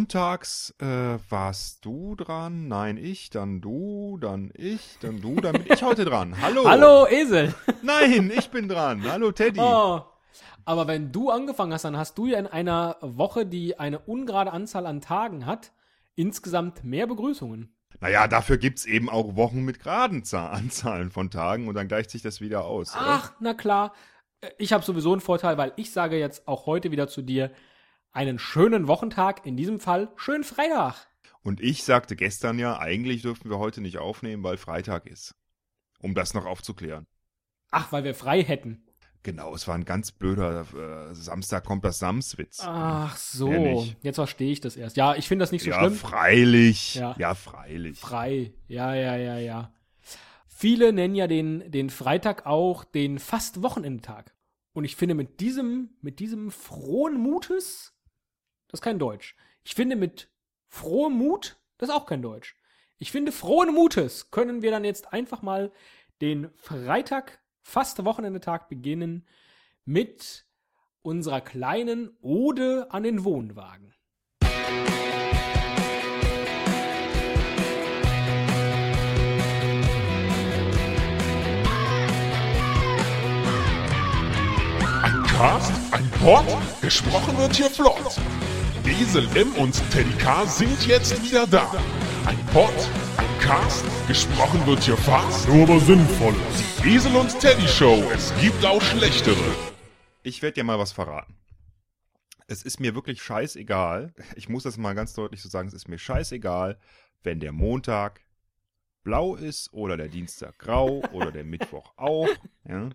montags äh, warst du dran, nein ich, dann du, dann ich, dann du, dann bin ich heute dran. Hallo. Hallo, Esel. Nein, ich bin dran. Hallo Teddy. Oh. Aber wenn du angefangen hast, dann hast du ja in einer Woche, die eine ungerade Anzahl an Tagen hat, insgesamt mehr Begrüßungen. Naja, dafür gibt's eben auch Wochen mit geraden Za- Anzahlen von Tagen und dann gleicht sich das wieder aus. oder? Ach, na klar. Äh, Ich habe sowieso einen Vorteil, weil ich sage jetzt auch heute wieder zu dir einen schönen Wochentag, in diesem Fall schönen Freitag. Und ich sagte gestern ja, eigentlich dürften wir heute nicht aufnehmen, weil Freitag ist. Um das noch aufzuklären. Ach, weil wir frei hätten. Genau, es war ein ganz blöder äh, Samstag kommt das Samswitz. Ach so, Ehrlich. jetzt verstehe ich das erst. Ja, ich finde das nicht so ja, schlimm. freilich. Ja. Ja. freilich. Frei. Ja, ja, ja, ja. Viele nennen ja den, den Freitag auch den fast Wochenendtag. Und ich finde mit diesem, mit diesem frohen Mutes, das ist kein Deutsch. Ich finde mit frohem Mut, das ist auch kein Deutsch. Ich finde frohen Mutes können wir dann jetzt einfach mal den Freitag, fast Wochenendetag beginnen mit unserer kleinen Ode an den Wohnwagen. Ein Cast, ein Pod, gesprochen wird hier flott. Esel M und Teddy K sind jetzt wieder da. Ein Pod, ein Cast, gesprochen wird hier fast, nur aber sinnvoll. Die Esel und Teddy Show, es gibt auch schlechtere. Ich werde dir mal was verraten. Es ist mir wirklich scheißegal. Ich muss das mal ganz deutlich so sagen. Es ist mir scheißegal, wenn der Montag blau ist oder der Dienstag grau oder der Mittwoch auch. Ja.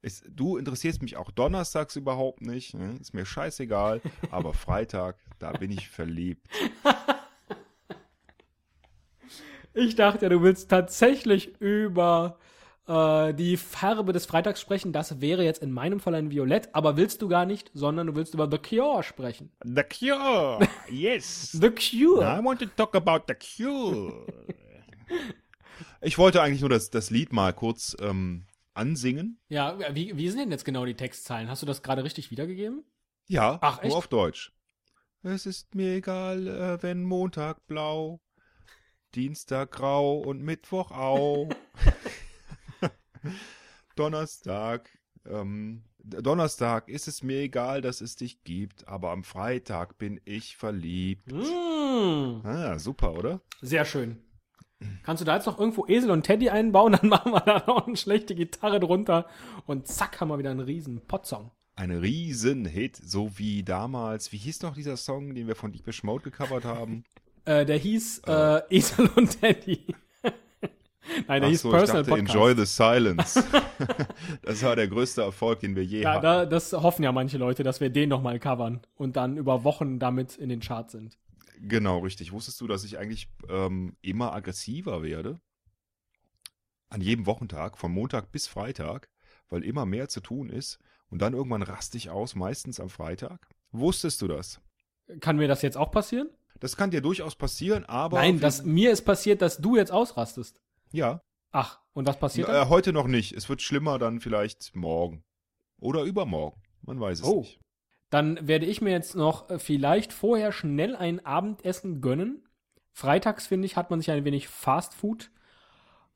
Es, du interessierst mich auch donnerstags überhaupt nicht. Ne? Ist mir scheißegal. Aber Freitag, da bin ich verliebt. Ich dachte, du willst tatsächlich über äh, die Farbe des Freitags sprechen. Das wäre jetzt in meinem Fall ein Violett, aber willst du gar nicht, sondern du willst über The Cure sprechen. The Cure. Yes. The Cure. I want to talk about the Cure. Ich wollte eigentlich nur das, das Lied mal kurz ähm, ansingen. Ja, wie, wie sind denn jetzt genau die Textzeilen? Hast du das gerade richtig wiedergegeben? Ja, Ach, echt? nur auf Deutsch. Es ist mir egal, äh, wenn Montag blau, Dienstag grau und Mittwoch auch. Donnerstag, ähm, Donnerstag ist es mir egal, dass es dich gibt, aber am Freitag bin ich verliebt. Mm, Ah, super, oder? sehr schön. Kannst du da jetzt noch irgendwo Esel und Teddy einbauen? Dann machen wir da noch eine schlechte Gitarre drunter und zack, haben wir wieder einen riesen Potsong. Ein Riesenhit, so wie damals, wie hieß noch dieser Song, den wir von Deepish Mode gecovert haben? Äh, der hieß äh, Esel und Teddy. Nein, der Ach hieß so, ich Personal dachte Podcast. Enjoy the Silence. das war der größte Erfolg, den wir je Ja, hatten. da, das hoffen ja manche Leute, dass wir den nochmal covern und dann über Wochen damit in den Charts sind. Genau, richtig. Wusstest du, dass ich eigentlich ähm, immer aggressiver werde? An jedem Wochentag, von Montag bis Freitag, weil immer mehr zu tun ist. Und dann irgendwann raste ich aus, meistens am Freitag. Wusstest du das? Kann mir das jetzt auch passieren? Das kann dir durchaus passieren, aber. Nein, das, mir ist passiert, dass du jetzt ausrastest. Ja. Ach, und was passiert? Äh, heute noch nicht. Es wird schlimmer dann vielleicht morgen. Oder übermorgen. Man weiß es Oh. nicht. Dann werde ich mir jetzt noch äh, vielleicht vorher schnell ein Abendessen gönnen. Freitags, finde ich, hat man sich ein wenig Fast Food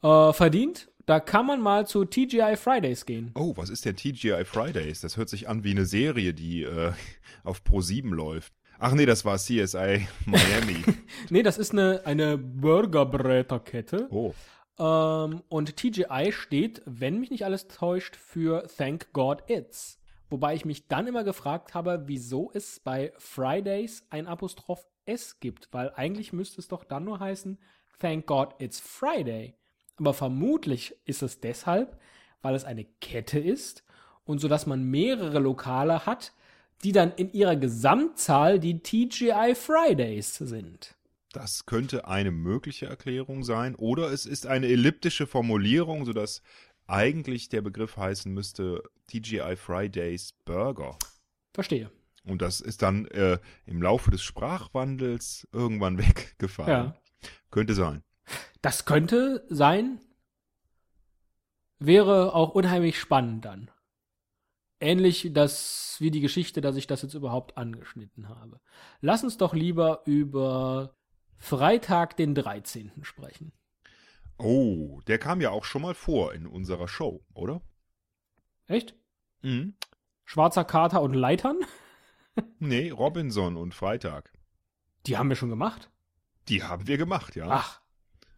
äh, verdient. Da kann man mal zu TGI Fridays gehen. Oh, was ist denn TGI Fridays? Das hört sich an wie eine Serie, die äh, auf Pro7 läuft. Ach nee, das war CSI Miami. Nee, das ist eine, eine Burgerbräterkette. oh. Ähm, und TGI steht, wenn mich nicht alles täuscht, für Thank God It's. Wobei ich mich dann immer gefragt habe, wieso es bei Fridays ein Apostroph S gibt, weil eigentlich müsste es doch dann nur heißen Thank God It's Friday. Aber vermutlich ist es deshalb, weil es eine Kette ist und so dass man mehrere Lokale hat, die dann in ihrer Gesamtzahl die TGI Fridays sind. Das könnte eine mögliche Erklärung sein. Oder es ist eine elliptische Formulierung, sodass eigentlich der Begriff heißen müsste TGI Fridays Burger. Verstehe. Und das ist dann äh, im Laufe des Sprachwandels irgendwann weggefallen. Ja. Könnte sein. Das könnte sein. Wäre auch unheimlich spannend dann. ähnlich das, wie die Geschichte, dass ich das jetzt überhaupt angeschnitten habe. Lass uns doch lieber über Freitag, den 13. sprechen. Oh, der kam ja auch schon mal vor in unserer Show, oder? Echt? Mhm. Schwarzer Kater und Leitern? Nee, Robinson und Freitag. Die haben wir schon gemacht. Die haben wir gemacht, ja. Ach,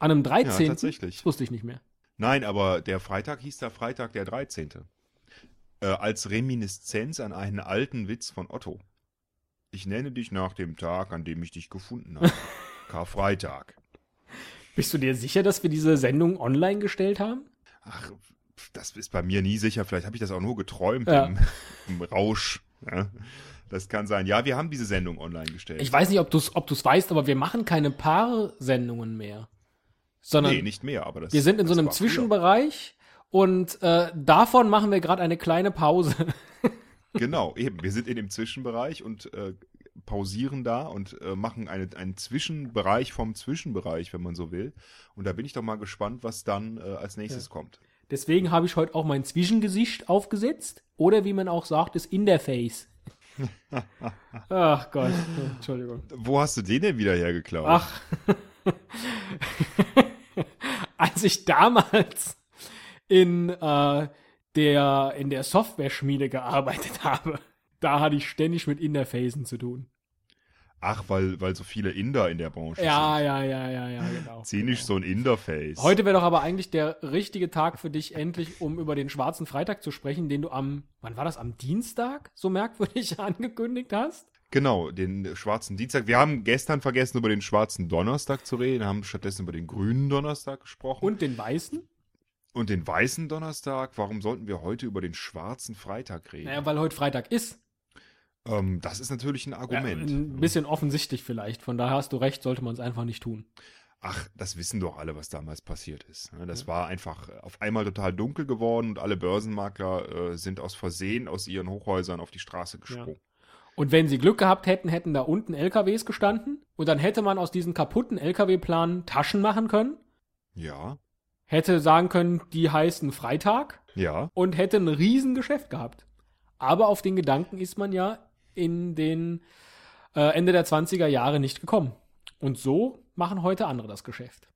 an einem 13. Ja, tatsächlich. Das wusste ich nicht mehr. Nein, aber der Freitag hieß der Freitag der 13. Äh, als Reminiszenz an einen alten Witz von Otto. Ich nenne dich nach dem Tag, an dem ich dich gefunden habe. Karfreitag. Bist du dir sicher, dass wir diese Sendung online gestellt haben? Ach, das ist bei mir nie sicher. Vielleicht habe ich das auch nur geträumt Ja. im, im Rausch. Ja, das kann sein. Ja, wir haben diese Sendung online gestellt. Ich weiß nicht, ob du es ob du's weißt, aber wir machen keine Paarsendungen mehr. Sondern nee, nicht mehr, aber das wir sind in so einem war früher. Zwischenbereich und äh, davon machen wir gerade eine kleine Pause. Genau, eben. Wir sind in dem Zwischenbereich und äh, pausieren da und äh, machen eine, einen Zwischenbereich vom Zwischenbereich, wenn man so will. Und da bin ich doch mal gespannt, was dann äh, als nächstes kommt. Deswegen habe ich heute auch mein Zwischengesicht aufgesetzt. Oder wie man auch sagt, ist Interface. Ach Gott, Entschuldigung. Wo hast du den denn wieder hergeklaut? Ach. Als ich damals in, äh, der, in der Software-Schmiede gearbeitet habe, da hatte ich ständig mit Interfacen zu tun. Ach, weil, weil so viele Inder in der Branche Ja, sind. ja, ja, ja, ja, genau. Zieh nicht so ein Interface. Heute wäre doch aber eigentlich der richtige Tag für dich, endlich, um über den schwarzen Freitag zu sprechen, den du am, wann war das, am Dienstag so merkwürdig angekündigt hast? Genau, den schwarzen Dienstag. Wir haben gestern vergessen, über den schwarzen Donnerstag zu reden, haben stattdessen über den grünen Donnerstag gesprochen. Und den weißen? Und den weißen Donnerstag. Warum sollten wir heute über den schwarzen Freitag reden? Naja, weil heute Freitag ist. Ähm, das ist natürlich ein Ja, Argument. ein bisschen offensichtlich vielleicht. Von daher hast du recht, sollte man es einfach nicht tun. Ach, das wissen doch alle, was damals passiert ist. ne? Das war einfach auf einmal total dunkel geworden und alle Börsenmakler äh, sind aus Versehen aus ihren Hochhäusern auf die Straße gesprungen. Und wenn sie Glück gehabt hätten, hätten da unten LKWs gestanden und dann hätte man aus diesen kaputten LKW-Planen Taschen machen können, Ja, hätte sagen können, die heißen Freitag ja. und hätte ein Riesengeschäft gehabt. Aber auf den Gedanken ist man ja in den äh, Ende der 20er Jahre nicht gekommen. Und so machen heute andere das Geschäft.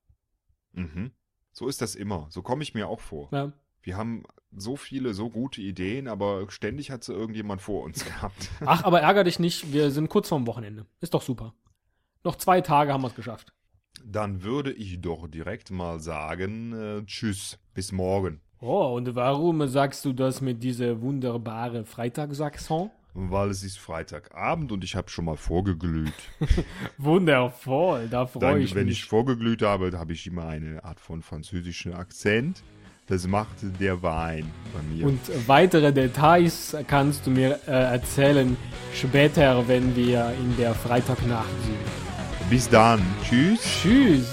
Mhm. So ist das immer. So komme ich mir auch vor. Ja. Wir haben so viele, so gute Ideen, aber ständig hat so irgendjemand vor uns gehabt. Ach, aber ärger dich nicht, wir sind kurz vorm Wochenende. Ist doch super. Noch zwei Tage haben wir es geschafft. Dann würde ich doch direkt mal sagen, äh, tschüss, bis morgen. Oh, und warum sagst du das mit dieser wunderbare Freitagsakzent? Weil es ist Freitagabend und ich habe schon mal vorgeglüht. Wundervoll, da freue Dann, ich wenn mich. ich vorgeglüht habe, habe ich immer eine Art von französischen Akzent. Das macht der Wein bei mir. Und weitere Details kannst du mir äh, erzählen später, wenn wir in der Freitagnacht sind. Bis dann. Tschüss. Tschüss.